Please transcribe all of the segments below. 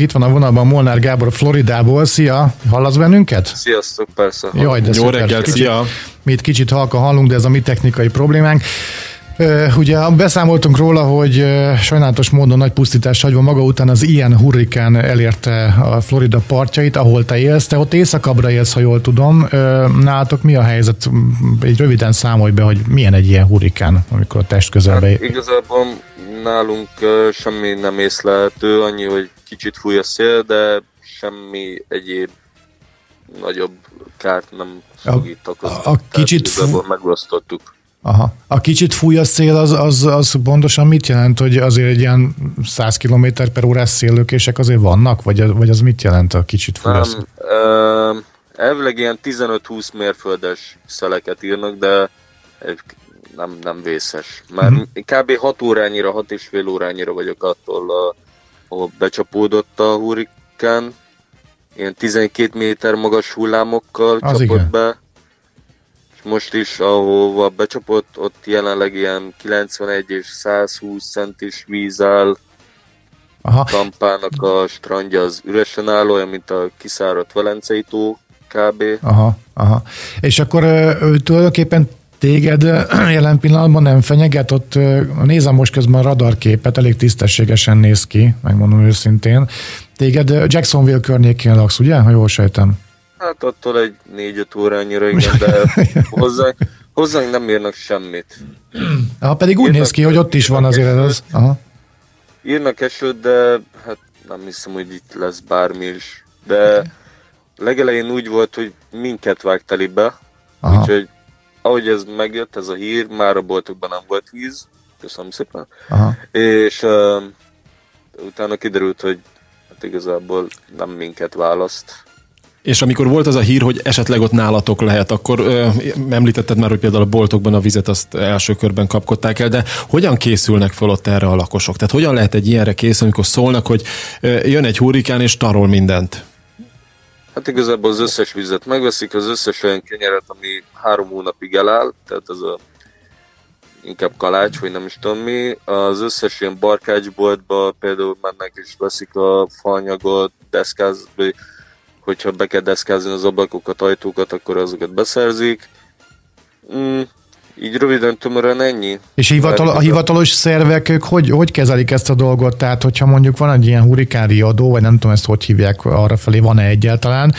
Itt van a vonalban Molnár Gábor Floridából. Szia, hallasz bennünket? Sziasztok, persze. Jaj, de Jó szuper. reggelt, Kicsit- szia! Mi itt kicsit halka hallunk, de ez a mi technikai problémánk. Ugye beszámoltunk róla, hogy sajnálatos módon nagy pusztítást hagyva maga után az ilyen hurrikán elérte a Florida partjait, ahol te élsz. Te ott északabbra élsz, ha jól tudom. Nálatok mi a helyzet? Egy röviden számolj be, hogy milyen egy ilyen hurrikán, amikor a test közelbe Hát igazából nálunk semmi nem észlelhető, annyi, hogy kicsit fúj a szél, de semmi egyéb nagyobb kárt nem fog itt okozni. a- a kicsit Tehát igazából megosztottuk. Aha. A kicsit fúj a szél, az, az, az pontosan mit jelent, hogy azért egy ilyen 100 km per órás széllökések azért vannak, vagy, vagy az mit jelent a kicsit fúj a szél? ö, elvileg ilyen 15-20 mérföldes szeleket írnak, de nem, nem vészes. Már Mhm. kb. 6 órányira, 6 és fél órányira vagyok attól, ahol becsapódott a hurrikán. Ilyen 12 méter magas hullámokkal Az csapott igen. be. Most is, ahova becsapott, ott jelenleg ilyen 91 és 120 centis víz áll. Aha. Tampának a strandja az üresen áll, olyan, mint a kiszáradt Velencei tó kb. Aha, aha. És akkor ö, tulajdonképpen téged jelen pillanatban nem fenyeget, ott nézem most közben a radarképet, elég tisztességesen néz ki, megmondom őszintén. Téged Jacksonville környékén laksz, ugye, ha jól sejtem? Hát attól egy 4-5 órányira, igen, de hozzánk, hozzánk nem írnak semmit. Ha pedig úgy Írnak- néz ki, hogy ott is van azért az. Aha. Írnak esőt, de hát nem hiszem, hogy itt lesz bármi is. De legelején úgy volt, hogy minket vágteli be, Aha. úgyhogy ahogy ez megjött, ez a hír, már a boltokban nem volt víz. Köszönöm szépen. Aha. És uh, utána kiderült, hogy hát igazából nem minket választ. És amikor volt az a hír, hogy esetleg ott nálatok lehet, akkor ö, említetted már, hogy például a boltokban a vizet azt első körben kapkodták el, de hogyan készülnek fel ott erre a lakosok? Tehát hogyan lehet egy ilyenre készülni, amikor szólnak, hogy ö, jön egy hurrikán és tarol mindent? Hát igazából az összes vizet megveszik, az összes olyan kenyeret, ami három hónapig eláll, tehát ez a inkább kalács, vagy nem is tudom mi. Az összes ilyen barkácsboltba például mennek és veszik a faanyagot, deszkáz, hogyha be kell deszkázni az ablakokat, ajtókat, akkor azokat beszerzik. Mm, így röviden, tömören ennyi. És a, hivatal, a hivatalos szervek, ők hogy, hogy kezelik ezt a dolgot? Tehát, hogyha mondjuk van egy ilyen hurikán riadó, vagy nem tudom ezt hogy hívják arra felé, van-e egyáltalán,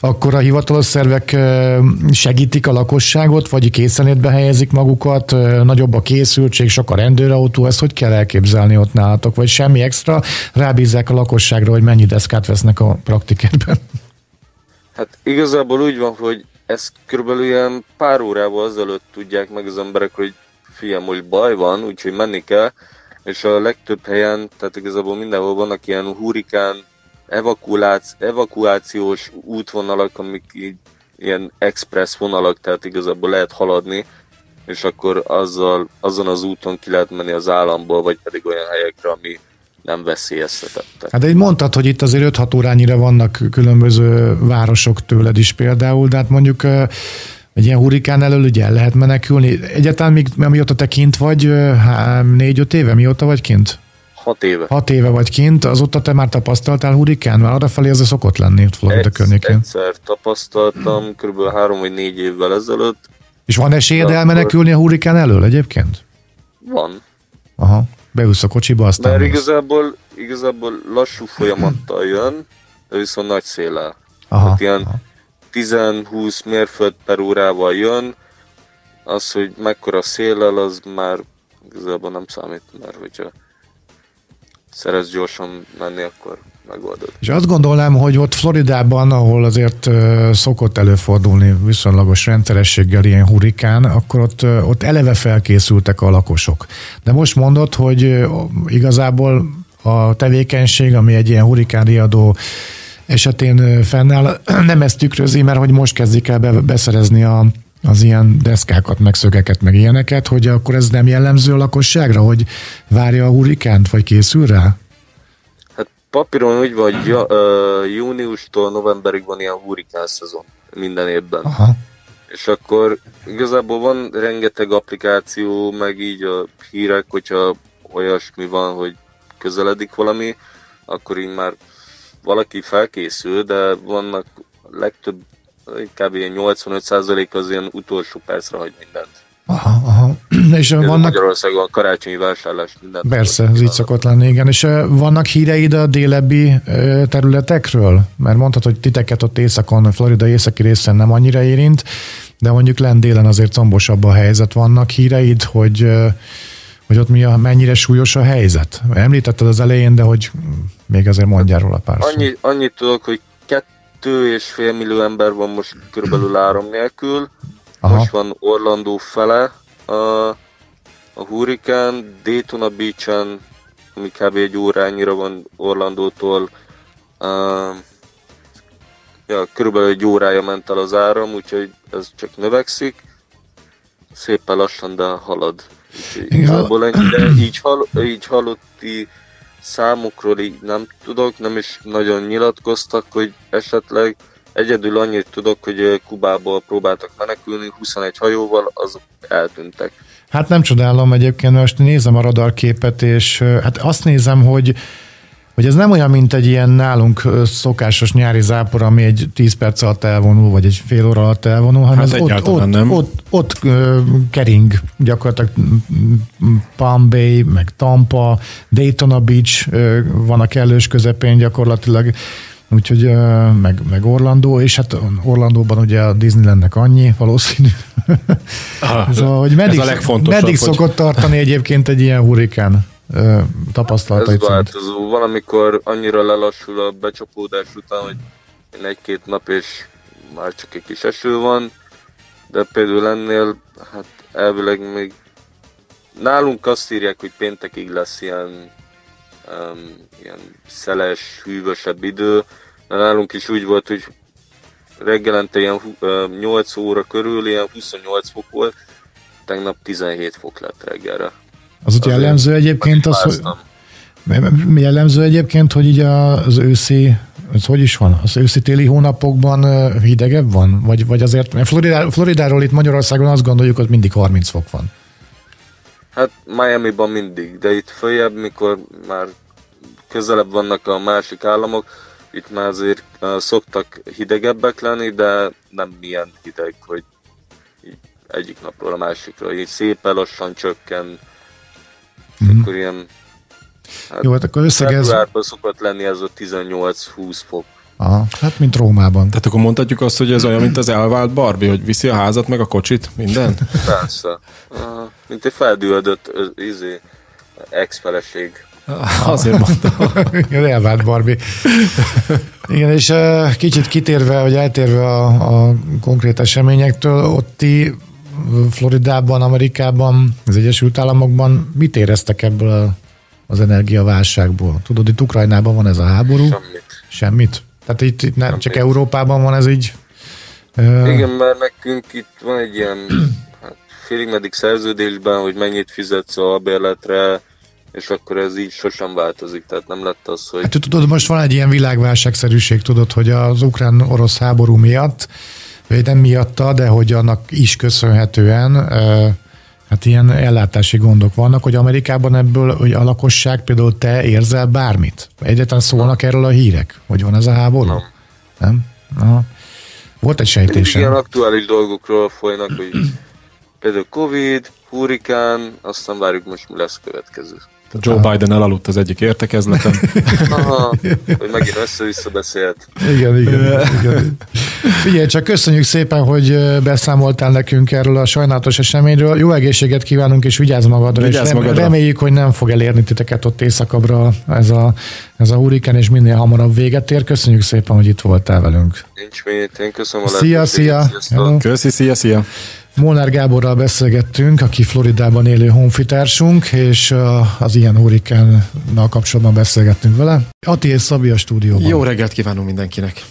akkor a hivatalos szervek segítik a lakosságot, vagy készenlétbe helyezik magukat, nagyobb a készültség, sok a rendőrautó, ezt hogy kell elképzelni ott nálatok? Vagy semmi extra, rábízzák a lakosságra, hogy mennyi deszkát vesznek a praktiketben? Hát igazából úgy van, hogy ezt körülbelül ilyen pár órával azelőtt tudják meg az emberek, hogy fiam, most baj van, úgyhogy menni kell, és a legtöbb helyen, tehát igazából mindenhol vannak ilyen hurikán evakuáci- evakuációs útvonalak, amik így ilyen express vonalak, tehát igazából lehet haladni, és akkor azzal, azon az úton ki lehet menni az államból, vagy pedig olyan helyekre, ami nem veszélyeztetett. Hát de így mondtad, hogy itt azért 5-6 órányira vannak különböző városok tőled is például, de hát mondjuk egy ilyen hurikán elől ugye el lehet menekülni. Egyáltalán még, amióta te kint vagy, négy-öt éve, mióta vagy kint? Hat éve. Hat éve vagy kint, azóta te már tapasztaltál hurikán? Már arrafelé ez szokott lenni ott Florida környékén. egyszer tapasztaltam, kb. három vagy négy évvel ezelőtt. És van esélyed elmenekülni a hurikán elől egyébként? Van. Aha, beülsz a kocsiba, aztán Mert mész. igazából, igazából lassú folyamattal jön, de viszont nagy széllel. Aha, Tehát ilyen aha. 10-20 mérföld per órával jön, az, hogy mekkora széllel, az már igazából nem számít, mert hogyha szeretsz gyorsan menni, akkor megoldod. És azt gondolnám, hogy ott Floridában, ahol azért szokott előfordulni viszonylagos rendszerességgel ilyen hurikán, akkor ott, ott eleve felkészültek a lakosok. De most mondod, hogy igazából a tevékenység, ami egy ilyen hurikánriadó esetén fennáll, nem ezt tükrözi, mert hogy most kezdik el be- beszerezni a, az ilyen deszkákat, meg szögeket, meg ilyeneket, hogy akkor ez nem jellemző a lakosságra, hogy várja a hurikánt, vagy készül rá? Hát papíron úgy van, hogy júniustól novemberig van ilyen hurikán szezon minden évben. Aha. És akkor igazából van rengeteg applikáció, meg így a hírek, hogyha olyasmi van, hogy közeledik valami, akkor így már valaki felkészül, de vannak legtöbb, kb. 85% az ilyen utolsó percre hagy mindent. Aha, aha. És Ez vannak... Magyarországon a karácsonyi vásárlás mindent. Persze, ez így szokott lenni, igen. És vannak híreid a délebbi területekről? Mert mondtad, hogy titeket ott északon, Florida északi részen nem annyira érint, de mondjuk lent délen azért combosabb a helyzet. Vannak híreid, hogy, hogy ott mi a, mennyire súlyos a helyzet? Említetted az elején, de hogy még azért mondjál róla pár. Annyi, annyit tudok, hogy kettő és fél millió ember van most körülbelül áram nélkül. Aha. Most van Orlandó fele a, a hurrikán, Daytona Beach-en, ami kb. egy órányira van Orlandótól. Uh, ja, körülbelül egy órája ment el az áram, úgyhogy ez csak növekszik. Szépen lassan, de halad. Úgyhogy igazából ennyire így, hal, így halotti számokról így nem tudok, nem is nagyon nyilatkoztak, hogy esetleg egyedül annyit tudok, hogy Kubából próbáltak menekülni, 21 hajóval, azok eltűntek. Hát nem csodálom egyébként, most nézem a radarképet, és hát azt nézem, hogy hogy ez nem olyan, mint egy ilyen nálunk szokásos nyári zápor, ami egy 10 perc alatt elvonul, vagy egy fél óra alatt elvonul, hanem Hát ez ott, ott, nem. ott, ott ö, kering gyakorlatilag Palm Bay, meg Tampa, Daytona Beach van a kellős közepén gyakorlatilag, úgyhogy meg, meg Orlandó, és hát Orlandóban ugye a Disneylandnek annyi valószínű. Ah, Szóval, hogy meddig, ez a legfontosabb, meddig hogy- szokott tartani egyébként egy ilyen hurikán ö, tapasztalatai Ez változó. Valamikor annyira lelassul a becsapódás után, hogy egy-két nap és már csak egy kis eső van, de például ennél, hát elvileg még nálunk azt írják, hogy péntekig lesz ilyen, um, ilyen szeles, hűvösebb idő, de nálunk is úgy volt, hogy reggelente ilyen hu- ö, 8 óra körül ilyen 28 fok volt, tegnap 17 fok lett reggelre. Az ott jellemző egyébként az, hogy, jellemző egyébként, hogy így az őszi, ez hogy is van? Az őszi-téli hónapokban hidegebb van? Vagy, vagy azért, mert Floridá, Floridáról itt Magyarországon azt gondoljuk, hogy mindig 30 fok van. Hát Miami-ban mindig, de itt följebb, mikor már közelebb vannak a másik államok, itt már azért szoktak hidegebbek lenni, de nem milyen hideg, hogy egyik napról a másikra, így szépen lassan csökken, mm. akkor ilyen hát Jó, hát akkor összegez. szokott lenni ez a 18-20 fok. Aha, hát mint Rómában. Tehát akkor mondhatjuk azt, hogy ez olyan, mint az elvált Barbie, hogy viszi a házat, meg a kocsit, minden? Persze. Uh, mint egy feldüldött izé, ex-feleség. Azért mondtam. Igen, elvált Barbie. Igen, és kicsit kitérve, vagy eltérve a, a konkrét eseményektől, ott ti Floridában, Amerikában, az Egyesült Államokban mit éreztek ebből az energiaválságból? Tudod, itt Ukrajnában van ez a háború. Semmit. Semmit? Tehát itt, itt nem, csak. Európában van ez így? Igen, mert nekünk itt van egy ilyen hát, félig meddig szerződésben, hogy mennyit fizetsz a bérletre, és akkor ez így sosem változik, tehát nem lett az, hogy Hát tudod, most van egy ilyen világválságszerűség, tudod, hogy az ukrán-orosz háború miatt, vagy nem miatta, de hogy annak is köszönhetően hát ilyen ellátási gondok vannak, hogy Amerikában ebből, hogy a lakosság például te érzel bármit? Egyáltalán szólnak erről a hírek, hogy van ez a háború? Nem. Nem? Aha. Volt egy sejtésem. aktuális dolgokról folynak, hogy például Covid, hurikán, aztán várjuk most mi lesz következő. Joe Biden elaludt az egyik értekezleten. Aha, hogy megint össze-vissza beszélt. Igen, igen, igen. Figyelj, csak köszönjük szépen, hogy beszámoltál nekünk erről a sajnálatos eseményről. Jó egészséget kívánunk, és vigyázz magadra. Vigyázz és rem- magadra. reméljük, hogy nem fog elérni titeket ott északabbra ez a, ez a hurikán, és minél hamarabb véget ér. Köszönjük szépen, hogy itt voltál velünk. Nincs mit, én köszönöm a Szia, szia! Köszi, szia, szia! Molnár Gáborral beszélgettünk, aki Floridában élő honfitársunk, és az ilyen hurikánnal kapcsolatban beszélgettünk vele. Ati és Szabi a stúdióban. Jó reggelt kívánunk mindenkinek!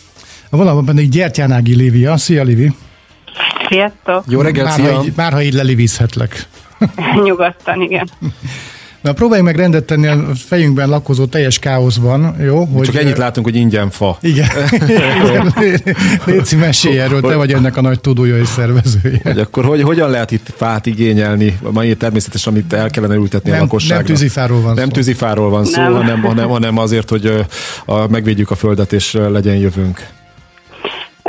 Valahol pedig Gyertyánági Lívia. Szia, Livi! Sziasztok! Jó reggelt, Már, szia! ha így, már ha így lelivizhetlek. Nyugodtan, igen. Na próbáljunk meg rendet tenni a fejünkben lakozó teljes káoszban, jó? Hogy Csak ennyit látunk, hogy ingyen fa. Igen. Léci mesélj erről, te vagy ennek a nagy tudója és szervezője. Hogy akkor hogy, hogyan lehet itt fát igényelni? Mai természetesen, amit el kellene ültetni nem, a lakosságra. Nem tűzifáról van nem szó. tűzifáról van szó, nem. Hanem, hanem, hanem azért, hogy a, megvédjük a földet és legyen jövőnk.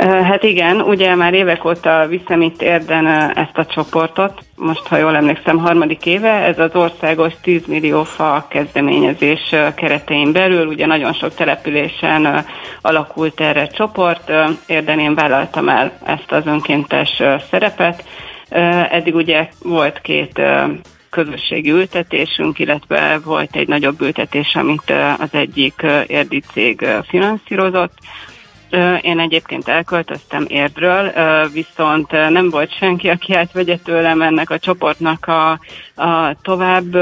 Hát igen, ugye már évek óta viszem itt érden ezt a csoportot, most ha jól emlékszem, harmadik éve, ez az országos 10 millió fa kezdeményezés keretein belül, ugye nagyon sok településen alakult erre csoport, érden én vállaltam el ezt az önkéntes szerepet, eddig ugye volt két közösségi ültetésünk, illetve volt egy nagyobb ültetés, amit az egyik érdi cég finanszírozott, én egyébként elköltöztem Érdről, viszont nem volt senki, aki átvegye tőlem ennek a csoportnak a, a tovább,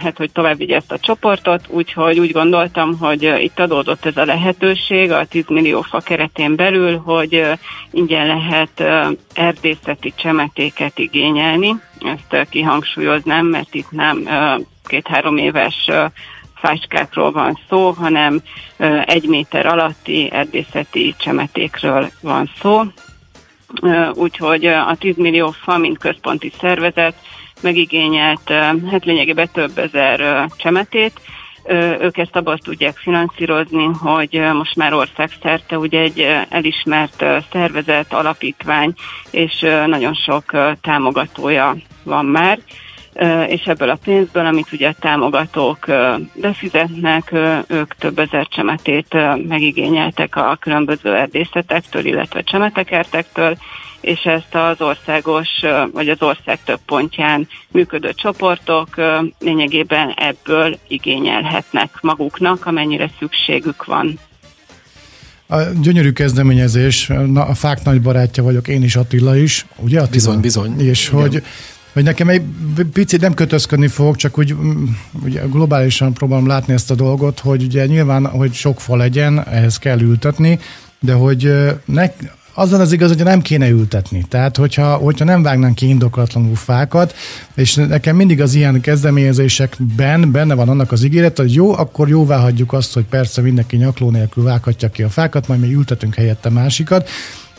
hát hogy tovább vigye ezt a csoportot, úgyhogy úgy gondoltam, hogy itt adódott ez a lehetőség a 10 millió fa keretén belül, hogy ingyen lehet erdészeti csemetéket igényelni. Ezt kihangsúlyoznám, mert itt nem két-három éves fácskákról van szó, hanem egy méter alatti erdészeti csemetékről van szó. Úgyhogy a 10 millió fa, mint központi szervezet megigényelt hát lényegében több ezer csemetét, ők ezt abban tudják finanszírozni, hogy most már országszerte ugye egy elismert szervezet, alapítvány, és nagyon sok támogatója van már és ebből a pénzből, amit ugye a támogatók befizetnek, ők több ezer csemetét megigényeltek a különböző erdészetektől, illetve csemetekertektől, és ezt az országos, vagy az ország több pontján működő csoportok lényegében ebből igényelhetnek maguknak, amennyire szükségük van. A gyönyörű kezdeményezés, a fák nagy barátja vagyok, én is Attila is, ugye Attila? Bizony, bizony. És Igen. hogy hogy nekem egy picit nem kötözködni fogok, csak úgy mm, ugye globálisan próbálom látni ezt a dolgot, hogy ugye nyilván, hogy sok fa legyen, ehhez kell ültetni, de hogy ne, azzal az igaz, hogy nem kéne ültetni. Tehát, hogyha, hogyha nem vágnánk ki indokatlanul fákat, és nekem mindig az ilyen kezdeményezésekben benne van annak az ígéret, hogy jó, akkor jóvá hagyjuk azt, hogy persze mindenki nyakló nélkül vághatja ki a fákat, majd mi ültetünk helyette másikat,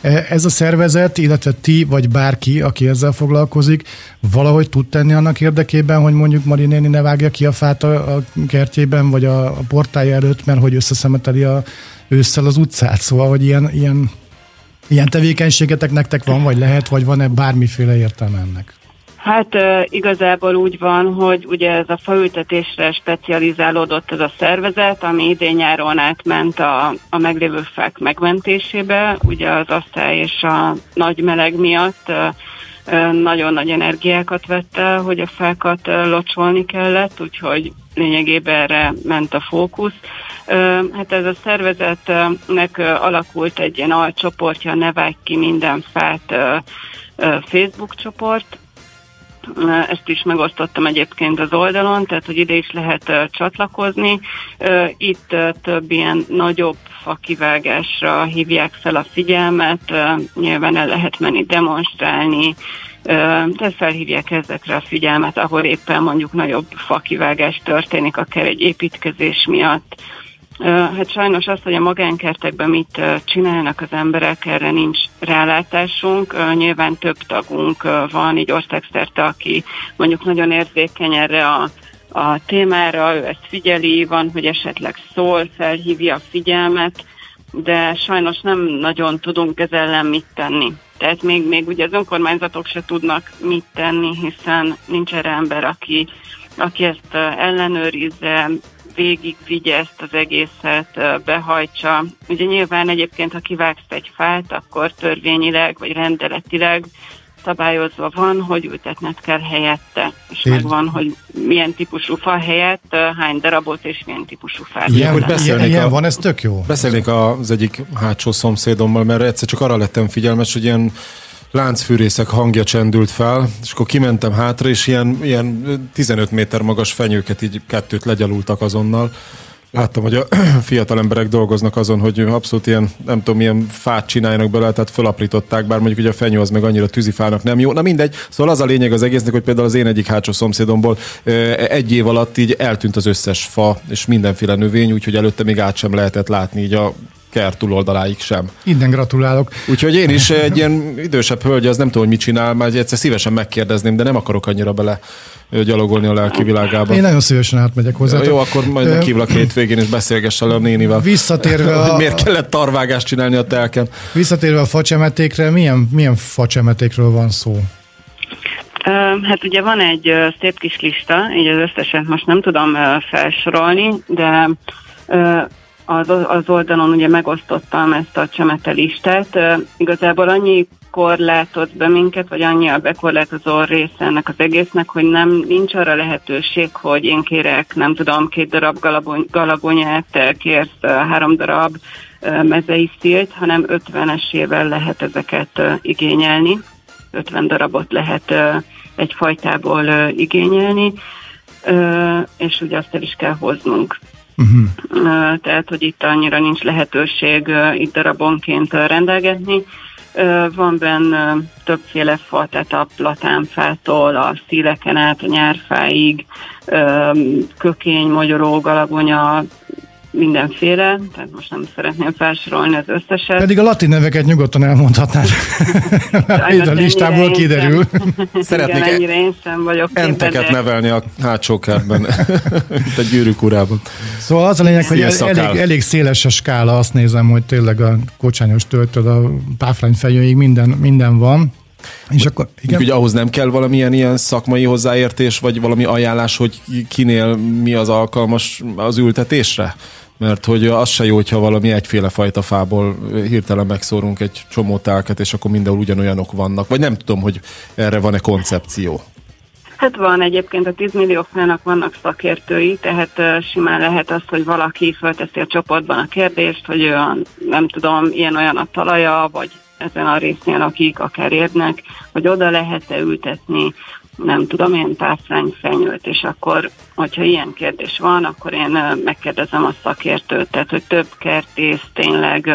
ez a szervezet, illetve ti, vagy bárki, aki ezzel foglalkozik, valahogy tud tenni annak érdekében, hogy mondjuk Mari néni ne vágja ki a fát a, a kertjében, vagy a, a portája előtt, mert hogy összeszemeteli a, ősszel az utcát. Szóval, hogy ilyen, ilyen, ilyen tevékenységetek nektek van, vagy lehet, vagy van-e bármiféle értelme ennek? Hát igazából úgy van, hogy ugye ez a faültetésre specializálódott ez a szervezet, ami idén nyáron átment a, a meglévő fák megmentésébe, ugye az asszály és a nagy meleg miatt nagyon nagy energiákat vette, hogy a fákat locsolni kellett, úgyhogy lényegében erre ment a fókusz. Hát ez a szervezetnek alakult egy ilyen alcsoportja, ne vágj ki minden fát Facebook csoport, ezt is megosztottam egyébként az oldalon, tehát hogy ide is lehet csatlakozni. Itt több ilyen nagyobb fakivágásra hívják fel a figyelmet, nyilván el lehet menni demonstrálni, tehát felhívják ezekre a figyelmet, ahol éppen mondjuk nagyobb fakivágás történik, akár egy építkezés miatt, Hát sajnos az, hogy a magánkertekben mit csinálnak az emberek, erre nincs rálátásunk. Nyilván több tagunk van, így országszerte, aki mondjuk nagyon érzékeny erre a a témára, ő ezt figyeli, van, hogy esetleg szól, felhívja a figyelmet, de sajnos nem nagyon tudunk ezzel ellen mit tenni. Tehát még, még ugye az önkormányzatok se tudnak mit tenni, hiszen nincs erre ember, aki, aki ezt ellenőrizze, végigvigye ezt az egészet, behajtsa. Ugye nyilván egyébként, ha kivágsz egy fát, akkor törvényileg vagy rendeletileg szabályozva van, hogy ültetned kell helyette, és Én... megvan, hogy milyen típusú fa helyett, hány darabot és milyen típusú fát. Igen, hogy beszélnék ilyen, a, van, ez tök jó. Beszélnék az egyik hátsó szomszédommal, mert egyszer csak arra lettem figyelmes, hogy ilyen láncfűrészek hangja csendült fel, és akkor kimentem hátra, és ilyen, ilyen 15 méter magas fenyőket így kettőt legyalultak azonnal, Láttam, hogy a fiatal emberek dolgoznak azon, hogy abszolút ilyen, nem tudom, milyen fát csináljanak belőle, tehát fölaprították, bár mondjuk ugye a fenyő az meg annyira tűzifának nem jó. Na mindegy, szóval az a lényeg az egésznek, hogy például az én egyik hátsó szomszédomból egy év alatt így eltűnt az összes fa és mindenféle növény, úgyhogy előtte még át sem lehetett látni így a kert túloldaláig sem. Innen gratulálok. Úgyhogy én is egy ilyen idősebb hölgy, az nem tudom, hogy mit csinál, már egyszer szívesen megkérdezném, de nem akarok annyira bele gyalogolni a lelki világába. Én nagyon szívesen átmegyek hozzá. Jó, akkor majd meghívlak hétvégén, és beszélgess el a nénivel. Visszatérve a... miért kellett tarvágást csinálni a telken? Visszatérve a facsemetékre, milyen, milyen facsemetékről van szó? Hát ugye van egy szép kis lista, így az összeset most nem tudom felsorolni, de az oldalon ugye megosztottam ezt a csemete. Igazából annyi korlátoz be minket, vagy annyi a bekorlátozó része ennek az egésznek, hogy nem nincs arra lehetőség, hogy én kérek, nem tudom, két darab galagonyát, te kérsz három darab mezei szilt, hanem 50-esével lehet ezeket igényelni. 50 darabot lehet egy fajtából igényelni, és ugye azt el is kell hoznunk. Uh-huh. Tehát, hogy itt annyira nincs lehetőség itt darabonként rendelgetni. Van benne többféle fa, tehát a platánfától, a szíleken át, a nyárfáig, kökény, magyaró, galagonya, mindenféle, tehát most nem szeretném felsorolni az összeset. Pedig a latin neveket nyugodtan elmondhatnád. Itt a listából kiderül. Szeretnék Igen, ennyire én sem vagyok enteket képedek. nevelni a hátsó kertben, mint a gyűrűk urában. Szóval az a lényeg, hogy elég, elég széles a skála, azt nézem, hogy tényleg a kocsányos töltől a páfrányfejőig minden, minden van. És akkor, igen? Ugye ahhoz nem kell valamilyen ilyen szakmai hozzáértés, vagy valami ajánlás, hogy kinél mi az alkalmas az ültetésre? Mert hogy az se jó, hogyha valami egyféle fajta fából hirtelen megszórunk egy csomó tálket, és akkor mindenhol ugyanolyanok vannak. Vagy nem tudom, hogy erre van-e koncepció. Hát van egyébként a 10 millió fának vannak szakértői, tehát simán lehet az, hogy valaki fölteszi a csoportban a kérdést, hogy olyan, nem tudom, ilyen-olyan a talaja, vagy ezen a résznél, akik akár érnek, hogy oda lehet-e ültetni nem tudom, én fenyőt, és akkor, hogyha ilyen kérdés van, akkor én megkérdezem a szakértőt, tehát, hogy több kertész, tényleg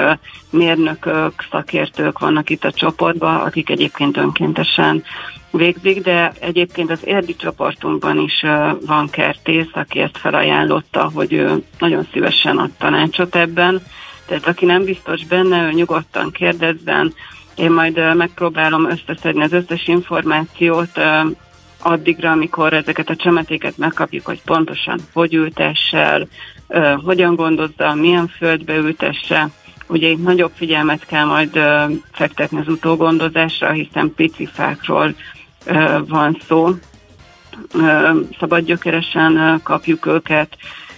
mérnökök, szakértők vannak itt a csoportban, akik egyébként önkéntesen végzik, de egyébként az érdi csoportunkban is van kertész, aki ezt felajánlotta, hogy ő nagyon szívesen ad tanácsot ebben, tehát aki nem biztos benne, ő nyugodtan kérdezzen, én majd megpróbálom összeszedni az összes információt, addigra, amikor ezeket a csemetéket megkapjuk, hogy pontosan hogy ültessel, hogyan gondozza, milyen földbe ültesse. Ugye itt nagyobb figyelmet kell majd fektetni az utógondozásra, hiszen pici fákról van szó. Szabadgyökeresen kapjuk őket,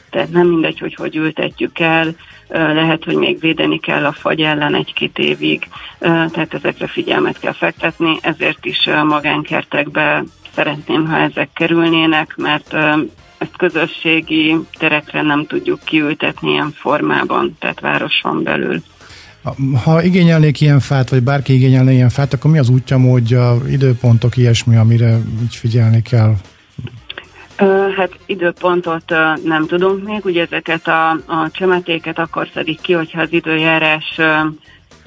tehát nem mindegy, hogy hogy ültetjük el, lehet, hogy még védeni kell a fagy ellen egy-két évig, tehát ezekre figyelmet kell fektetni, ezért is magánkertekbe szeretném, ha ezek kerülnének, mert ezt közösségi terekre nem tudjuk kiültetni ilyen formában, tehát városon belül. Ha igényelnék ilyen fát, vagy bárki igényelne ilyen fát, akkor mi az útja, módja, időpontok, ilyesmi, amire így figyelni kell? Hát időpontot nem tudunk még, ugye ezeket a, a csemetéket akkor szedik ki, hogyha az időjárás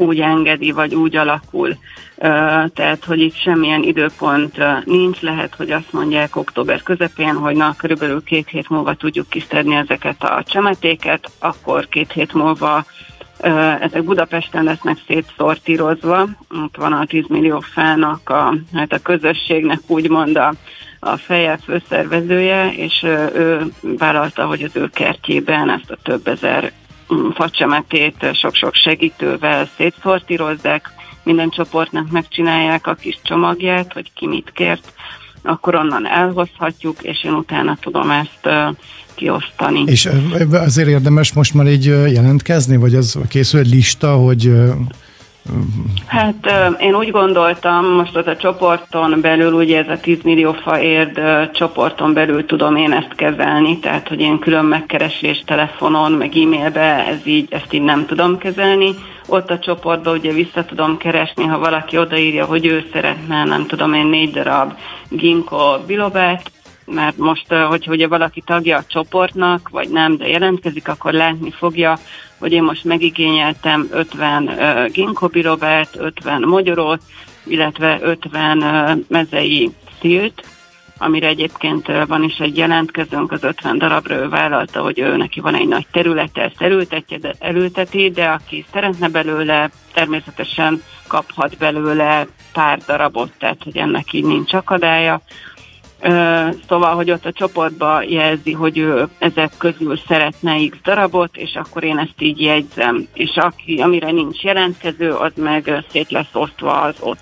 úgy engedi, vagy úgy alakul. Tehát, hogy itt semmilyen időpont nincs, lehet, hogy azt mondják október közepén, hogy na, körülbelül két hét múlva tudjuk kiszedni ezeket a csemetéket, akkor két hét múlva ezek Budapesten lesznek szétszortírozva, ott van a 10 millió fának, a, hát a közösségnek úgymond a, a feje főszervezője, és ő vállalta, hogy az ő kertjében ezt a több ezer facsemetét sok-sok segítővel szétszortírozzák, minden csoportnak megcsinálják a kis csomagját, hogy ki mit kért, akkor onnan elhozhatjuk, és én utána tudom ezt kiosztani. És azért érdemes most már így jelentkezni, vagy az készül egy lista, hogy Hát én úgy gondoltam, most az a csoporton belül, ugye ez a 10 millió fa érd csoporton belül tudom én ezt kezelni, tehát hogy én külön megkeresés telefonon, meg e-mailbe, ez így, ezt így nem tudom kezelni. Ott a csoportban ugye vissza tudom keresni, ha valaki odaírja, hogy ő szeretne, nem tudom én, négy darab ginkgo bilobát, mert most, hogy ugye valaki tagja a csoportnak, vagy nem, de jelentkezik, akkor látni fogja, hogy én most megigényeltem 50 uh, Robert, 50 Magyarót, illetve 50 uh, mezei szilt, amire egyébként van is egy jelentkezőnk, az 50 darabra ő vállalta, hogy ő neki van egy nagy területe, ezt elültetje, de, elülteti, de aki szeretne belőle, természetesen kaphat belőle pár darabot, tehát hogy ennek így nincs akadálya. Szóval, hogy ott a csoportba jelzi, hogy ő ezek közül szeretne X darabot, és akkor én ezt így jegyzem. És aki, amire nincs jelentkező, az meg szét lesz osztva az ott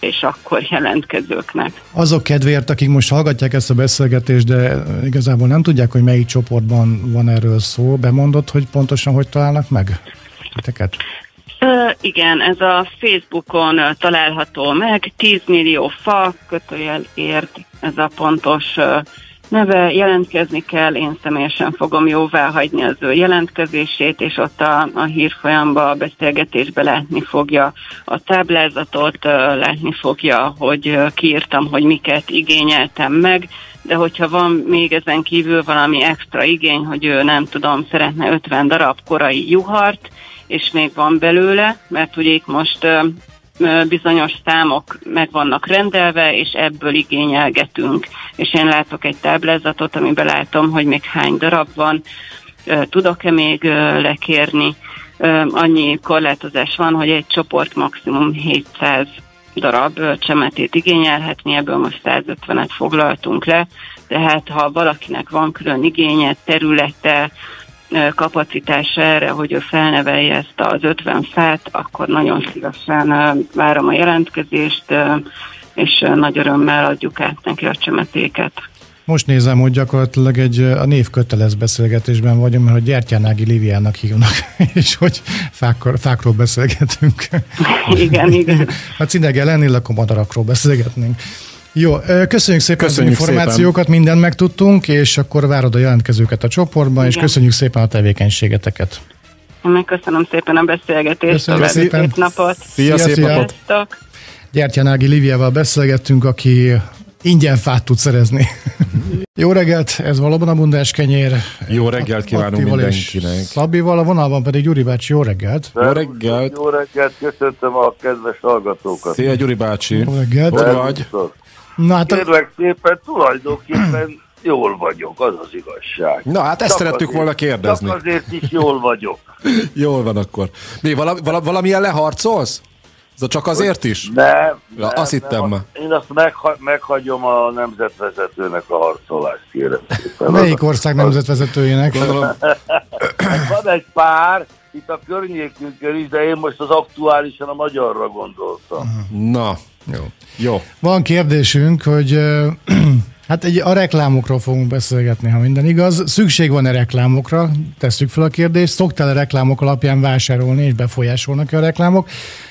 és akkor jelentkezőknek. Azok kedvéért, akik most hallgatják ezt a beszélgetést, de igazából nem tudják, hogy melyik csoportban van erről szó, bemondott, hogy pontosan hogy találnak meg titeket? Uh, igen, ez a Facebookon uh, található meg, 10 millió fa, kötőjel ért, ez a pontos uh, neve, jelentkezni kell, én személyesen fogom jóvá hagyni az ő jelentkezését, és ott a, a hírfolyamba, a beszélgetésbe látni fogja a táblázatot, látni fogja, hogy kiírtam, hogy miket igényeltem meg, de hogyha van még ezen kívül valami extra igény, hogy ő nem tudom, szeretne 50 darab korai juhart, és még van belőle, mert ugye itt most bizonyos számok meg vannak rendelve, és ebből igényelgetünk. És én látok egy táblázatot, amiben látom, hogy még hány darab van, tudok-e még lekérni. Annyi korlátozás van, hogy egy csoport maximum 700 darab csemetét igényelhetni, ebből most 150-et foglaltunk le, tehát ha valakinek van külön igénye, területe, kapacitása erre, hogy ő felnevelje ezt az 50 fát, akkor nagyon szívesen várom a jelentkezést, és nagy örömmel adjuk át neki a csemetéket. Most nézem, hogy gyakorlatilag egy a név kötelez beszélgetésben vagyunk, mert hogy Gyertyánági Liviának hívnak, és hogy fákor, fákról beszélgetünk. Igen, igen. Hát Cinege lennél, akkor madarakról beszélgetnénk. Jó, köszönjük szépen köszönjük az információkat, szépen. mindent megtudtunk, és akkor várod a jelentkezőket a csoportban, Igen. és köszönjük szépen a tevékenységeteket. Megköszönöm szépen a beszélgetést, köszönjük szépen. szép napot. Szia, szia. szép napot. Gyertyanági Liviával beszélgettünk, aki ingyen fát tud szerezni. Jó reggelt, ez valóban a bundás kenyér. Jó reggelt kívánunk mindenkinek. Szabival, a vonalban pedig Gyuri bácsi, jó reggelt. Jó reggelt. Jó reggelt, köszöntöm a kedves hallgatókat. Szia Gyuri bácsi. Jó reggelt. Hogy vagy? Na, hát Kérlek szépen, tulajdonképpen jól vagyok, az az igazság. Na hát ezt csak szerettük azért, volna kérdezni. Csak azért is jól vagyok. jól van akkor. Mi, valami, valamilyen leharcolsz? Ez csak azért is? Nem. Ja, nem azt hittem nem, Én azt megha- meghagyom a nemzetvezetőnek a harcolást, kérem szépen. Melyik ország nemzetvezetőjének? Van egy pár, itt a környékünkön is, de én most az aktuálisan a magyarra gondoltam. Na, jó. jó. Van kérdésünk, hogy hát egy, a reklámokról fogunk beszélgetni, ha minden igaz. Szükség van-e reklámokra? Tesszük fel a kérdést. Szoktál a reklámok alapján vásárolni, és befolyásolnak-e a reklámok?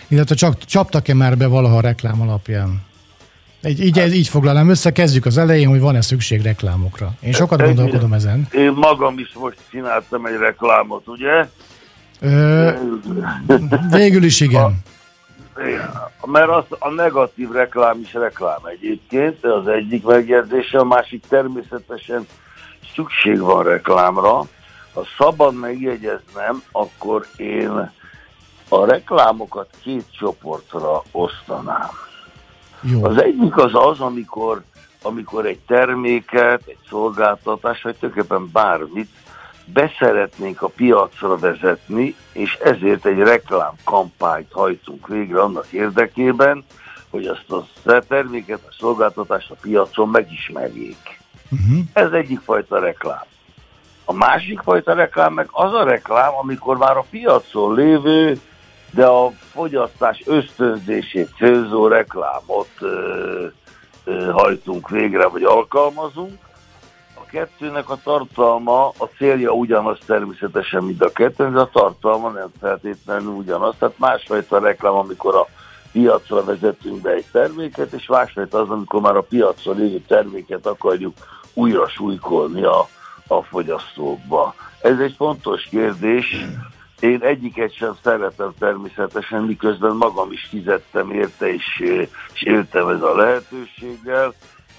Illetve csak csaptak-e már be valaha a reklám alapján? Így, így, így foglalnám össze, kezdjük az elején, hogy van-e szükség reklámokra. Én sokat gondolkodom ezen. Én magam is most csináltam egy reklámot, ugye? Ö, végül is igen. A, mert az, a negatív reklám is reklám egyébként, az egyik megjegyzése, a másik természetesen szükség van reklámra. Ha szabad megjegyeznem, akkor én a reklámokat két csoportra osztanám. Jó. Az egyik az az, amikor, amikor egy terméket, egy szolgáltatás, vagy tulajdonképpen bármit beszeretnénk a piacra vezetni, és ezért egy reklámkampányt hajtunk végre annak érdekében, hogy azt a terméket, a szolgáltatást a piacon megismerjék. Uh-huh. Ez egyik fajta reklám. A másik fajta reklám meg az a reklám, amikor már a piacon lévő, de a fogyasztás ösztönzését célzó reklámot ö, ö, hajtunk végre, vagy alkalmazunk, kettőnek a tartalma, a célja ugyanaz természetesen, mint a kettő, de a tartalma nem feltétlenül ugyanaz. Tehát másfajta reklám, amikor a piacra vezetünk be egy terméket, és másfajta az, amikor már a piacra lévő terméket akarjuk újra súlykolni a, a fogyasztókba. Ez egy fontos kérdés. Én egyiket sem szeretem természetesen, miközben magam is fizettem érte, és, és éltem ez a lehetőséggel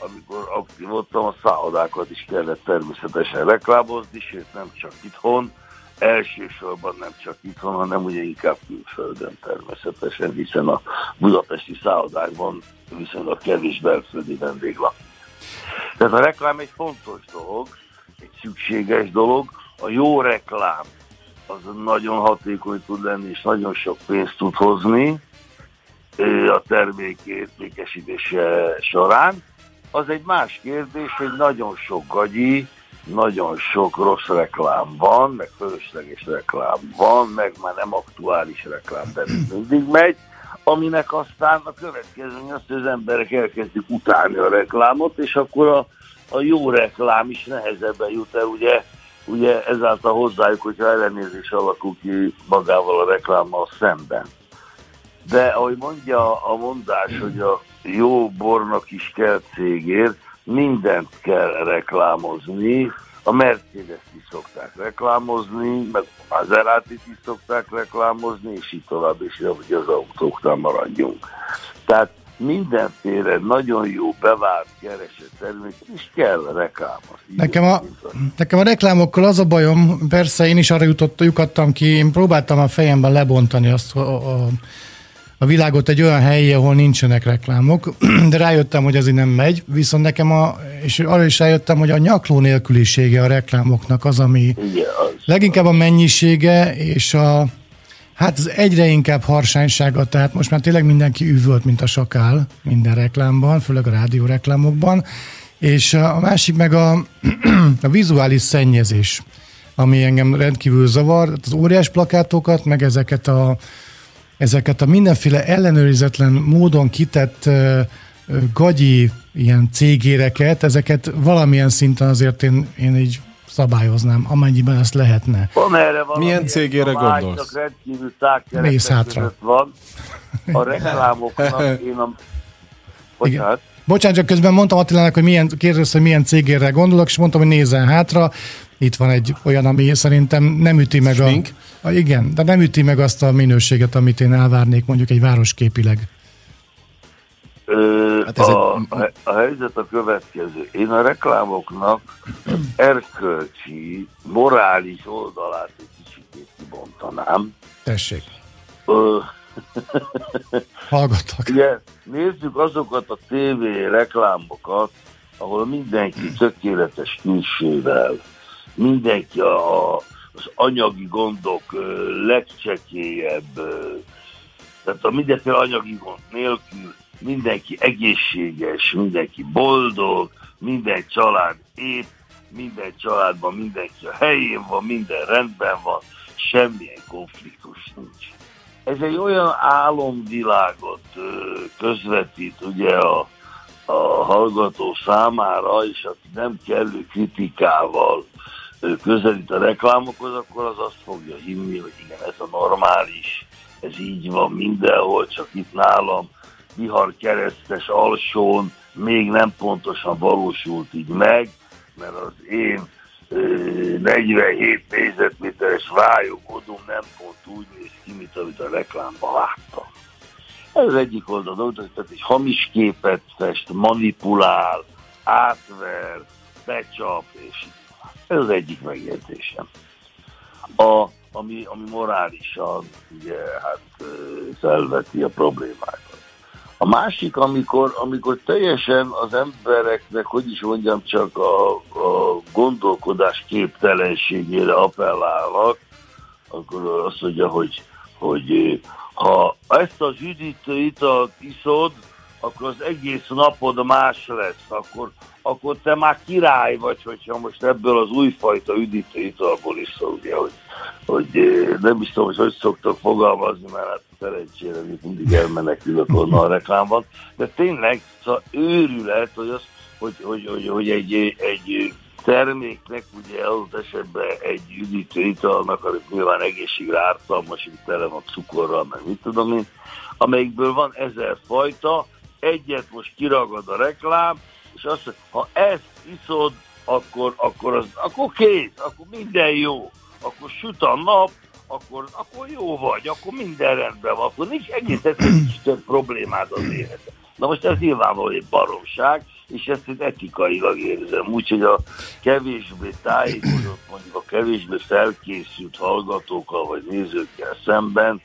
amikor aktív voltam, a szállodákat is kellett természetesen reklámozni, sőt nem csak itthon, elsősorban nem csak itthon, hanem ugye inkább külföldön természetesen, hiszen a budapesti szállodákban viszonylag kevés belföldi vendég van. Tehát a reklám egy fontos dolog, egy szükséges dolog. A jó reklám az nagyon hatékony tud lenni, és nagyon sok pénzt tud hozni a termék értékesítése során. Az egy más kérdés, hogy nagyon sok gagyi, nagyon sok rossz reklám van, meg fölösleges reklám van, meg már nem aktuális reklám, de mindig megy, aminek aztán a következő az, hogy az emberek elkezdik utálni a reklámot, és akkor a, a jó reklám is nehezebben jut el, ugye, ugye ezáltal hozzájuk, hogyha ellenérzés alakul ki magával a reklámmal szemben. De ahogy mondja a mondás, hogy a jó bornak is kell cégért, mindent kell reklámozni, a Mercedes-t is szokták reklámozni, meg a Maserati is szokták reklámozni, és így tovább, és hogy az autóknál maradjunk. Tehát mindenféle nagyon jó bevált keresett termék is kell reklámozni. Nekem a, nekem a reklámokkal az a bajom, persze én is arra jutott, jutottam ki, én próbáltam a fejemben lebontani azt a, a a világot egy olyan helyi, ahol nincsenek reklámok, de rájöttem, hogy ez így nem megy, viszont nekem a, és arra is rájöttem, hogy a nyakló nélkülisége a reklámoknak az, ami leginkább a mennyisége, és a, hát az egyre inkább harsánysága, tehát most már tényleg mindenki üvölt, mint a sakál minden reklámban, főleg a rádió reklámokban, és a másik meg a, a vizuális szennyezés, ami engem rendkívül zavar, az óriás plakátokat, meg ezeket a ezeket a mindenféle ellenőrizetlen módon kitett gagyi ilyen cégéreket, ezeket valamilyen szinten azért én, én így szabályoznám, amennyiben ezt lehetne. Van erre Milyen cégére gondolsz? rendkívül Mész hátra. van. A reklámoknak én a... Bocsánat. Bocsánat, csak közben mondtam Attilának, hogy milyen, kérdezte, hogy milyen cégére gondolok, és mondtam, hogy nézzen hátra. Itt van egy olyan, ami szerintem nem üti meg Smink. a... a... Igen, de nem üti meg azt a minőséget, amit én elvárnék mondjuk egy városképileg. Ö, hát ez a, egy... a helyzet a következő. Én a reklámoknak erkölcsi, morális oldalát egy kicsit kibontanám. Tessék. Ö, Hallgatlak. Ugye, nézzük azokat a tévé reklámokat, ahol mindenki tökéletes külsővel, mindenki a, az anyagi gondok legcsekélyebb, tehát a mindenféle anyagi gond nélkül mindenki egészséges, mindenki boldog, minden család épp, minden családban mindenki a helyén van, minden rendben van, semmilyen konfliktus nincs. Ez egy olyan álomvilágot közvetít ugye a, a hallgató számára, és aki nem kellő kritikával közelít a reklámokhoz, akkor az azt fogja hinni, hogy igen, ez a normális, ez így van mindenhol, csak itt nálam vihar keresztes alsón még nem pontosan valósult így meg, mert az én 47 négyzetméteres vályogódom nem pont úgy néz ki, mint amit a reklámban láttam. Ez egyik oldal, tehát egy hamis képet fest, manipulál, átver, becsap, és ez az egyik megjegyzésem. A, ami, ami morálisan ugye, hát felveti a problémákat. A másik, amikor, amikor teljesen az embereknek, hogy is mondjam, csak a, a gondolkodás képtelenségére appellálnak, akkor azt mondja, hogy, hogy ha ezt az üdítő italt iszod, akkor az egész napod más lesz, akkor, akkor te már király vagy, hogyha most ebből az újfajta üdítő italból is szó, ugye, hogy, hogy eh, nem is tudom, hogy hogy szoktak fogalmazni, mert hát szerencsére mindig elmenekülök onnan a reklámban, de tényleg szóval őrület, hogy, az, hogy, hogy, hogy, hogy egy, egy terméknek, ugye adott esetben egy üdítő italnak, amit nyilván egészségre ártalmas, mint tele van cukorral, meg mit tudom én, amelyikből van ezer fajta, egyet most kiragad a reklám, és azt mondja, ha ezt iszod, akkor, akkor, az, akkor kész, akkor minden jó, akkor süt a nap, akkor, akkor jó vagy, akkor minden rendben van, akkor nincs egész nincs több problémád az életben. Na most ez nyilvánvalóan egy baromság, és ezt én etikailag érzem. Úgyhogy a kevésbé tájékozott, mondjuk a kevésbé felkészült hallgatókkal vagy nézőkkel szemben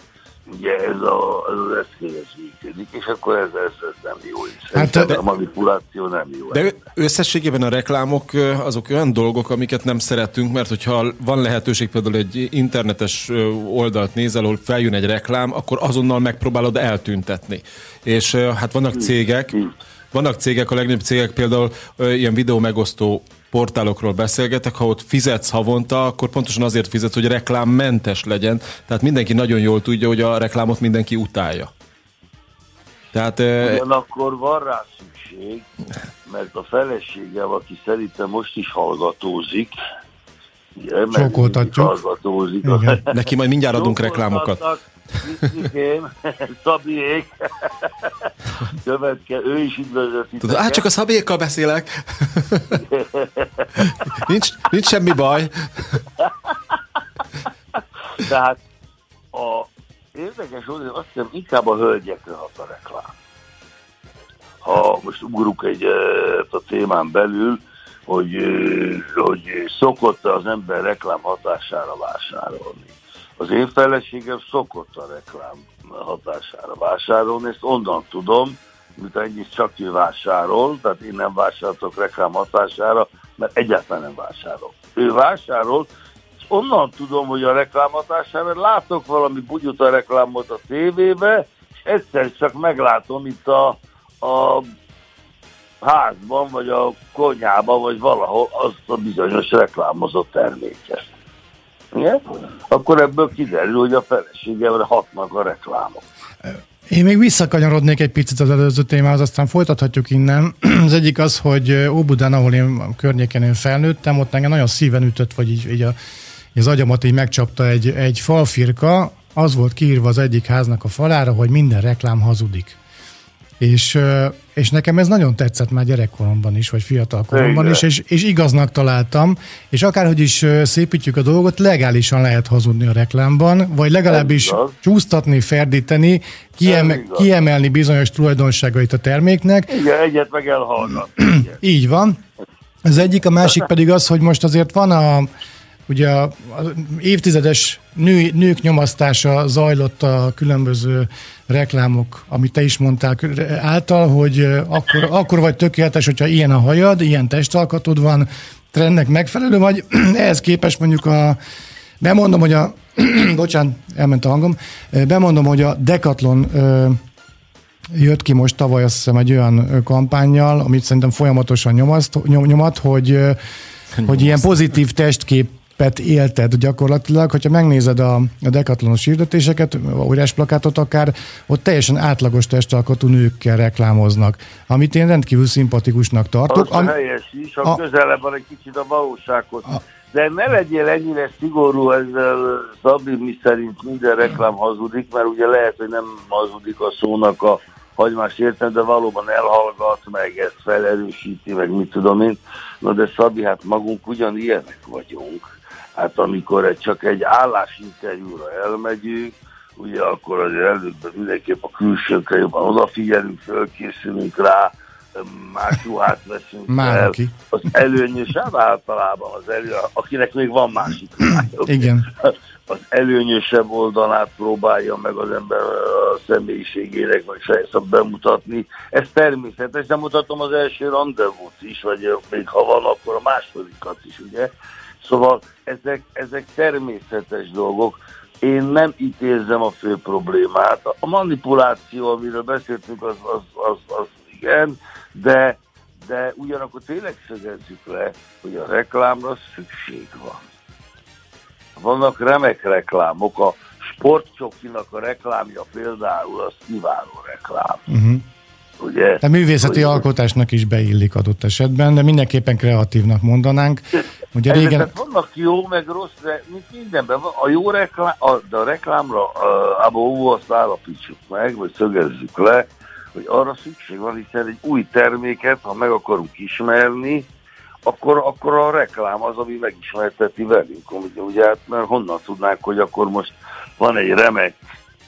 ugye ez, a, ez az eszköz működik, és akkor ez, ez, ez nem jó. hát, de, a manipuláció nem jó. De ebben. összességében a reklámok azok olyan dolgok, amiket nem szeretünk, mert hogyha van lehetőség például egy internetes oldalt nézel, ahol feljön egy reklám, akkor azonnal megpróbálod eltüntetni. És hát vannak cégek, vannak cégek, a legnagyobb cégek például ilyen videó megosztó portálokról beszélgetek, ha ott fizetsz havonta, akkor pontosan azért fizetsz, hogy reklámmentes legyen. Tehát mindenki nagyon jól tudja, hogy a reklámot mindenki utálja. Tehát, Ugyanakkor van rá szükség, mert a feleségem, aki szerintem most is hallgatózik, Sokoltatjuk. Hallgatózik. Neki majd mindjárt adunk reklámokat. Viszikém, Szabiék, követke, ő is üdvözlött Tudod, hát csak a Szabiékkal beszélek. nincs, nincs semmi baj. Tehát a érdekes hogy azt hiszem inkább a hölgyekre hat a reklám. Ha most ugrunk egy a témán belül, hogy, hogy szokott az ember reklám hatására vásárolni az én feleségem szokott a reklám hatására vásárolni, ezt onnan tudom, mint ennyit csak ő vásárol, tehát én nem vásároltok reklám hatására, mert egyáltalán nem vásárol. Ő vásárol, és onnan tudom, hogy a reklám hatására, látok valami bugyuta reklámot a tévébe, és egyszer csak meglátom itt a, a házban, vagy a konyhában, vagy valahol azt a bizonyos reklámozott terméket igen? akkor ebből kiderül, hogy a feleségemre hatnak a reklámok. Én még visszakanyarodnék egy picit az előző témához, aztán folytathatjuk innen. Az egyik az, hogy Óbudán, ahol én a környéken én felnőttem, ott engem nagyon szíven ütött, vagy így, így a, az agyamat így megcsapta egy, egy falfirka, az volt kiírva az egyik háznak a falára, hogy minden reklám hazudik. És, és nekem ez nagyon tetszett már gyerekkoromban is, vagy fiatal koromban is, és, és igaznak találtam, és akárhogy is szépítjük a dolgot, legálisan lehet hazudni a reklámban, vagy legalábbis csúsztatni, ferdíteni, kieme, kiemelni bizonyos tulajdonságait a terméknek. Igen, egyet meg elhallgatni. Így van. Az egyik, a másik pedig az, hogy most azért van a ugye a, évtizedes nő, nők nyomasztása zajlott a különböző reklámok, amit te is mondtál által, hogy akkor, akkor vagy tökéletes, hogyha ilyen a hajad, ilyen testalkatod van, trendnek megfelelő vagy, ehhez képest mondjuk a bemondom, hogy a bocsánat, elment a hangom, bemondom, hogy a Decathlon jött ki most tavaly azt hiszem egy olyan kampányjal, amit szerintem folyamatosan nyomaszt, nyom, nyomat, hogy hogy ilyen pozitív testkép pet élted gyakorlatilag, hogyha megnézed a, a dekatlonos hirdetéseket, óriás plakátot akár, ott teljesen átlagos testalkotú nőkkel reklámoznak, amit én rendkívül szimpatikusnak tartok. Az am- helyes is, a, a közelebb van egy kicsit a valósághoz. A, de ne legyél ennyire szigorú ezzel, Szabi, mi szerint minden reklám hazudik, mert ugye lehet, hogy nem hazudik a szónak a hagymás értem, de valóban elhallgat, meg ezt felerősíti, meg mit tudom én. Na de Szabi, hát magunk ugyanilyenek vagyunk hát amikor csak egy állásinterjúra elmegyünk, ugye akkor azért előbb mindenképp a külsőkre jobban odafigyelünk, fölkészülünk rá, más ruhát veszünk Már el. Aki. Az előnyösebb általában az elő, akinek még van másik. Igen. Az előnyösebb oldalát próbálja meg az ember a személyiségének, vagy fejszab bemutatni. Ez természetes, de mutatom az első rendezvút is, vagy még ha van, akkor a másodikat is, ugye? Szóval ezek, ezek természetes dolgok. Én nem itt érzem a fő problémát. A manipuláció, amiről beszéltünk, az, az, az, az igen, de, de ugyanakkor tényleg szögezzük le, hogy a reklámra szükség van. Vannak remek reklámok, a sportcsokinak a reklámja például az kiváló reklám. Uh-huh. Ugye? De művészeti hogy, alkotásnak is beillik adott esetben, de mindenképpen kreatívnak mondanánk. Ugye régen... vannak jó, meg rossz, de mint mindenben van. A jó reklám, a, de a reklámra abba óvó azt állapítsuk meg, vagy szögezzük le, hogy arra szükség van, hiszen egy új terméket, ha meg akarunk ismerni, akkor, akkor a reklám az, ami megismerteti velünk. Ugye, ugye hát, mert honnan tudnánk, hogy akkor most van egy remek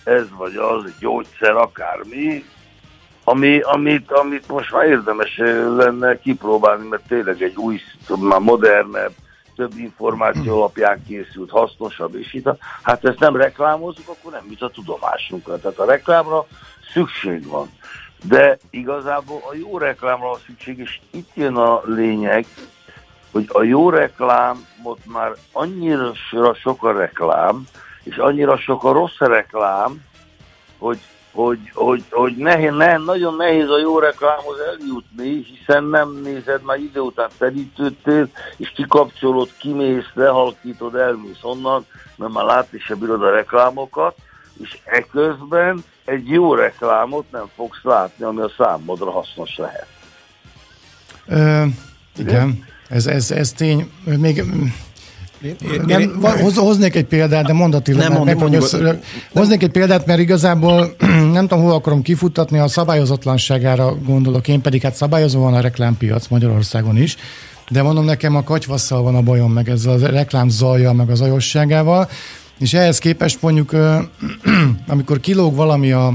ez vagy az, egy gyógyszer, akármi, ami, amit, amit most már érdemes lenne kipróbálni, mert tényleg egy új, már modernebb, több információ alapján készült, hasznosabb, és itt, hát ezt nem reklámozzuk, akkor nem jut a tudomásunkra. Tehát a reklámra szükség van. De igazából a jó reklámra van szükség, és itt jön a lényeg, hogy a jó reklámot már annyira sok a reklám, és annyira sok a rossz reklám, hogy, hogy, hogy, hogy nehéz, ne, nagyon nehéz a jó reklámhoz eljutni, hiszen nem nézed már idő után felítődtél, és kikapcsolod, kimész, lehalkítod, elmész onnan, mert már látni se bírod a reklámokat, és eközben egy jó reklámot nem fogsz látni, ami a számodra hasznos lehet. Ö, igen, ez, ez, ez tény. Még nem, hoz, hoznék egy példát, de mondatilag. Nem mondjuk, mondjuk, mondjuk, hoznék egy példát, mert igazából nem tudom, hol akarom kifutatni, a szabályozatlanságára gondolok én, pedig hát szabályozó van a reklámpiac Magyarországon is, de mondom nekem a katyvasszal van a bajom, meg ez a reklám zajja, meg az ajosságával, és ehhez képest mondjuk, amikor kilóg valami a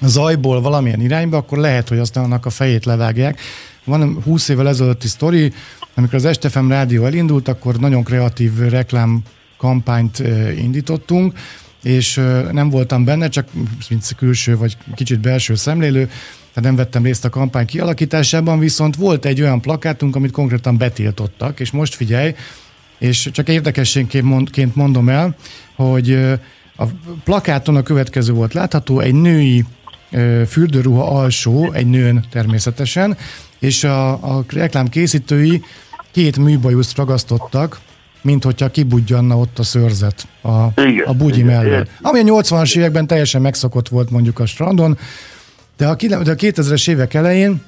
zajból valamilyen irányba, akkor lehet, hogy aztán annak a fejét levágják. Van 20 évvel ezelőtti sztori, amikor az STFM rádió elindult, akkor nagyon kreatív reklám kampányt indítottunk, és nem voltam benne, csak mint külső vagy kicsit belső szemlélő, tehát nem vettem részt a kampány kialakításában, viszont volt egy olyan plakátunk, amit konkrétan betiltottak, és most figyelj, és csak érdekességként mondom el, hogy a plakáton a következő volt látható, egy női fürdőruha alsó, egy nőn természetesen, és a, a reklám készítői két műbajuszt ragasztottak, mint hogyha kibudjanna ott a szőrzet a, igen, a bugyi igen, mellett. Ami a 80-as években teljesen megszokott volt mondjuk a strandon, de a, de a 2000-es évek elején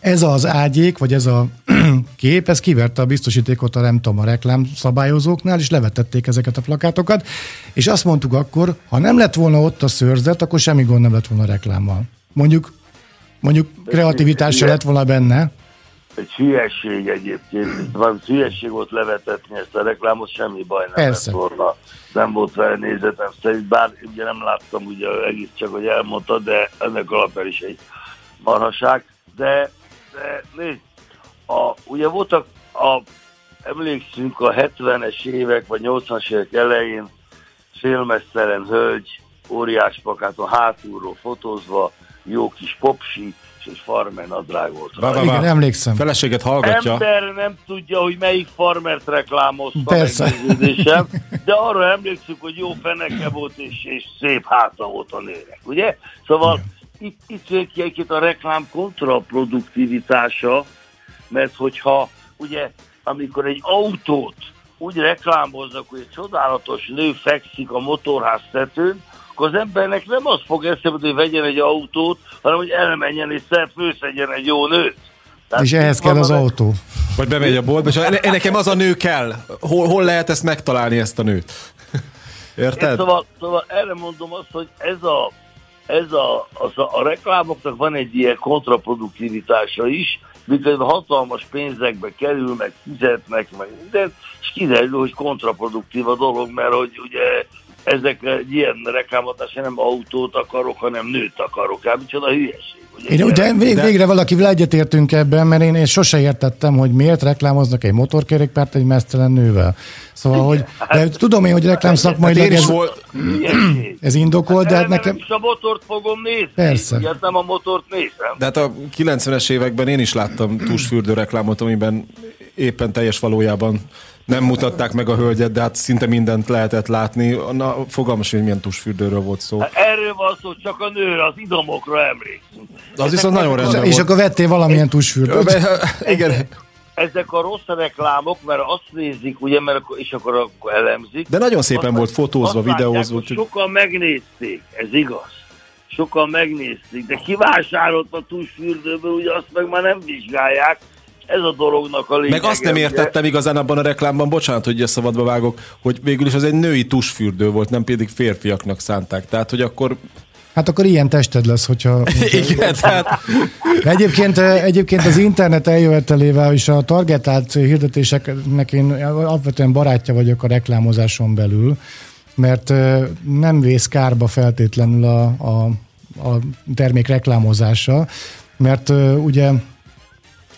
ez az ágyék, vagy ez a kép, ez kiverte a biztosítékot a nem tudom, a reklám szabályozóknál, és levetették ezeket a plakátokat, és azt mondtuk akkor, ha nem lett volna ott a szőrzet, akkor semmi gond nem lett volna a reklámmal. Mondjuk, mondjuk kreativitása lett volna benne, egy hülyesség egyébként, van hülyesség volt levetetni ezt a reklámot, semmi baj nem Persze. lett volna. Nem volt vele nézetem szerint, bár ugye nem láttam ugye egész csak, hogy elmondta, de ennek alapján is egy marhaság. De, de nézd, a, ugye voltak a, emlékszünk a 70-es évek vagy 80-as évek elején félmesztelen hölgy, óriás plakáton hátulról fotózva, jó kis popsi, és farmer nadrág volt. Vá, vá, vá. Igen, emlékszem. Feleséget hallgatja. Ember nem tudja, hogy melyik farmert reklámozta Persze. de arra emlékszünk, hogy jó feneke volt, és, és szép háta volt a nőnek, ugye? Szóval Igen. itt, itt jön ki egy a reklám kontraproduktivitása, mert hogyha ugye amikor egy autót úgy reklámoznak, hogy egy csodálatos nő fekszik a motorház tetőn, akkor az embernek nem az fog eszembe, hogy vegyen egy autót, hanem hogy elmenjen és főszedjen egy jó nőt. Tehát és ehhez kell az autó. Vagy bemegy a boltba, és nekem az a nő kell. Hol, hol lehet ezt megtalálni, ezt a nőt? Érted? Szóval, szóval erre mondom azt, hogy ez a, ez a, az a, a reklámoknak van egy ilyen kontraproduktivitása is, miközben hatalmas pénzekbe kerül, meg fizetnek, meg minden, és kiderül, hogy kontraproduktív a dolog, mert hogy ugye ezek egy ilyen reklámotás, nem autót akarok, hanem nőt akarok. Hát micsoda hülyeség. Ugye? Én, de vég, de... végre valakivel egyetértünk ebben, mert én, én sose értettem, hogy miért reklámoznak egy motorkerékpárt egy mesztelen nővel. Szóval, hogy, de tudom én, hogy reklám szakmai hát ez, volt... ez indokolt, hát de hát nekem... a motort fogom nézni. Persze. Ugye, nem a motort nézem. De hát a 90-es években én is láttam tusfürdő reklámot, amiben éppen teljes valójában nem mutatták meg a hölgyet, de hát szinte mindent lehetett látni. Na, fogalmas, hogy milyen tusfürdőről volt szó. Hát erről van szó, csak a nő, az idomokra emlékszünk. Az Ezek viszont nagyon rendben És akkor vettél valamilyen tusfürdőt. Igen. Ezek a rossz reklámok, mert azt nézik, ugye, mert akkor, és akkor, akkor elemzik. De nagyon szépen volt fotózva, videózva. Sokan megnézték, ez igaz. Sokan megnézték, de kivásárolt a tusfürdőből, ugye azt meg már nem vizsgálják, ez a dolognak a lényege. Meg azt nem értettem ugye? igazán abban a reklámban, bocsánat, hogy a szabadba vágok, hogy végül is az egy női tusfürdő volt, nem pedig férfiaknak szánták. Tehát, hogy akkor Hát akkor ilyen tested lesz, hogyha... Igen, tehát... Egyébként, egyébként az internet eljövetelével és a targetált hirdetéseknek én alapvetően barátja vagyok a reklámozáson belül, mert nem vész kárba feltétlenül a, a a termék reklámozása, mert ugye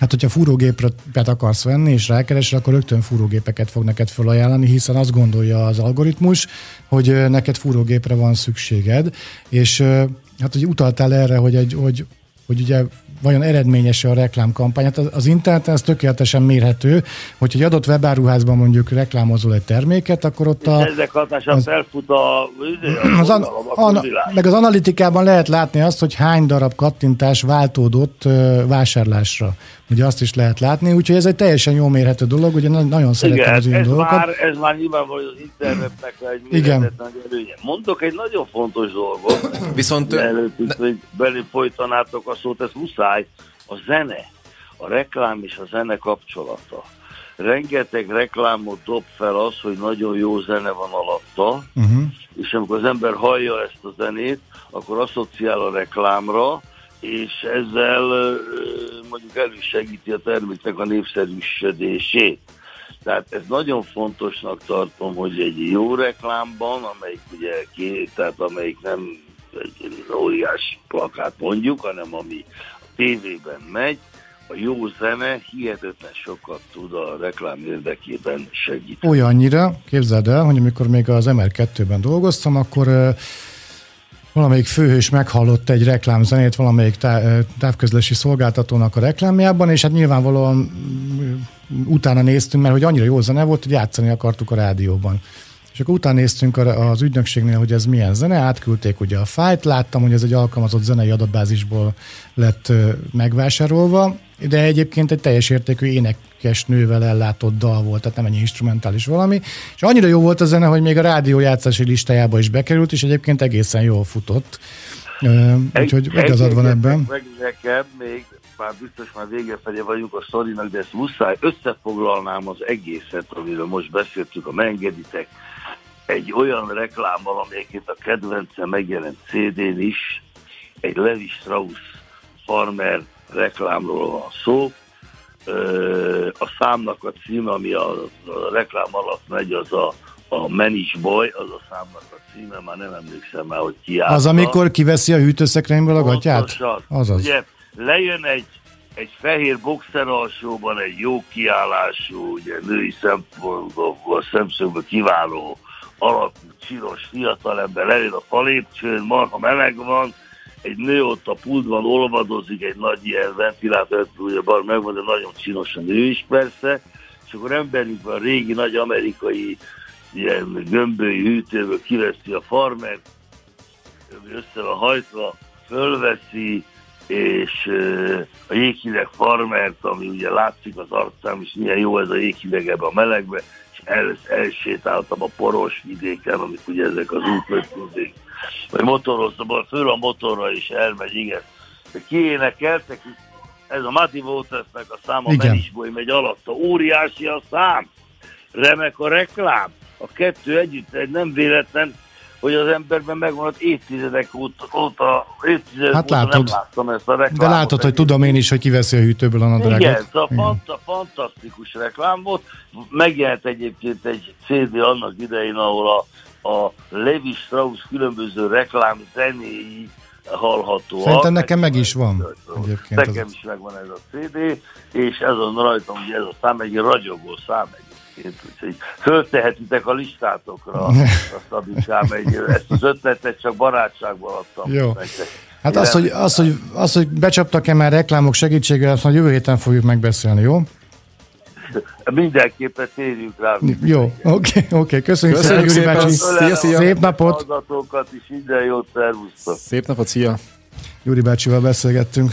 Hát, hogyha fúrógépet akarsz venni, és rákeresel, akkor rögtön fúrógépeket fog neked felajánlani, hiszen azt gondolja az algoritmus, hogy neked fúrógépre van szükséged, és hát, hogy utaltál erre, hogy, egy, hogy, hogy ugye vajon eredményes a reklámkampány. Hát az, az interneten ez tökéletesen mérhető, hogy egy adott webáruházban mondjuk reklámozol egy terméket, akkor ott a... Ezek hatása az, felfut a... Az, az an, meg az analitikában lehet látni azt, hogy hány darab kattintás váltódott uh, vásárlásra. Ugye azt is lehet látni, úgyhogy ez egy teljesen jól mérhető dolog, ugye nagyon szeretem Igen, az ilyen ez dolgokat. Már, ez már nyilvánvaló az internetnek egy Igen. előnye. Mondok egy nagyon fontos dolgot, Viszont előtt, hogy belé folytanátok a szót, ez muszáj. A zene, a reklám és a zene kapcsolata. Rengeteg reklámot dob fel az, hogy nagyon jó zene van alatta, Uh-huh. és amikor az ember hallja ezt a zenét, akkor asszociál a reklámra, és ezzel mondjuk elősegíti a terméknek a népszerűsödését. Tehát ez nagyon fontosnak tartom, hogy egy jó reklámban, amelyik ugye ké, tehát amelyik nem egy óriás plakát mondjuk, hanem ami tévében megy, a jó zene hihetetlen sokat tud a reklám érdekében segíteni. Olyannyira, képzeld el, hogy amikor még az MR2-ben dolgoztam, akkor valamelyik főhős meghallott egy reklámzenét valamelyik távközlési szolgáltatónak a reklámjában, és hát nyilvánvalóan utána néztünk, mert hogy annyira jó zene volt, hogy játszani akartuk a rádióban. És akkor utána néztünk az ügynökségnél, hogy ez milyen zene, átküldték ugye a fájt, láttam, hogy ez egy alkalmazott zenei adatbázisból lett megvásárolva, de egyébként egy teljes értékű énekes nővel ellátott dal volt, tehát nem egy instrumentális valami. És annyira jó volt a zene, hogy még a rádió játszási listájába is bekerült, és egyébként egészen jól futott. Úgyhogy igazad van ebben. Meg nekem még, már biztos már vége felé vagyunk a sztorinak, de ezt muszáj, összefoglalnám az egészet, amiről most beszéltük, a mengeditek, egy olyan reklámmal, amelyeket a kedvence megjelent CD-n is, egy Levi Strauss Farmer reklámról van szó. A számnak a cím, ami a, a reklám alatt megy, az a, a Menis Boy, az a számnak a címe, már nem emlékszem már, hogy ki Az, amikor kiveszi a hűtőszekrényből a gatyát? Pontosan. Azaz. Ugye lejön egy, egy fehér boxer alsóban, egy jó kiállású, ugye női szempontból, szemszögből kiváló, alapú, csinos fiatalember lejön a falépcsőn, marha meleg van, egy nő ott a pultban olvadozik, egy nagy ilyen ventilátor, bar megvan, de nagyon csinos a nő is persze, és akkor emberünk van régi nagy amerikai ilyen gömbölyű hűtőből kiveszi a farmert, össze van hajtva, fölveszi, és a jéghideg farmert, ami ugye látszik az arcám, és milyen jó ez a jéghideg ebbe a melegbe, és el, elsétáltam a poros vidéken, amik ugye ezek az útvötték, vagy motoroztam, föl a motorra is elmegy, igen. De kiénekeltek, ez a Muddy Watersnek a száma, Igen. Menisboly megy alatta, óriási a szám, remek a reklám, a kettő együtt egy nem véletlen, hogy az emberben megvan az évtizedek óta, óta évtizedek Hát óta látod. nem láttam ezt a reklámot. De látod, hogy tudom én is, hogy kiveszi a hűtőből a nadrágot. Igen, ez a fanta, fantasztikus reklám volt. Megjelent egyébként egy CD annak idején, ahol a, a Levi Strauss különböző reklám zenéi hallhatóak. Szerintem nekem meg is van egyébként Nekem az- is megvan ez a CD, és ez az rajtam, hogy ez a szám egy ragyogó szám egyébként, úgyhogy föltehetitek a listátokra a Szabikám, egy, ezt az ötletet csak barátságban adtam Jó. nektek. Hát az, hogy, az, hogy, az, hogy becsaptak-e már reklámok segítségével, azt majd jövő héten fogjuk megbeszélni, jó? Mindenképpen térjünk rá. Jó, oké, oké, köszönjük, Köszönjük szépen, Gyuri szépen. bácsi. Szia, szia. Szép napot! Hallgatókat is minden jót, szervusztok! Szép napot, szia! Gyuri bácsival beszélgettünk.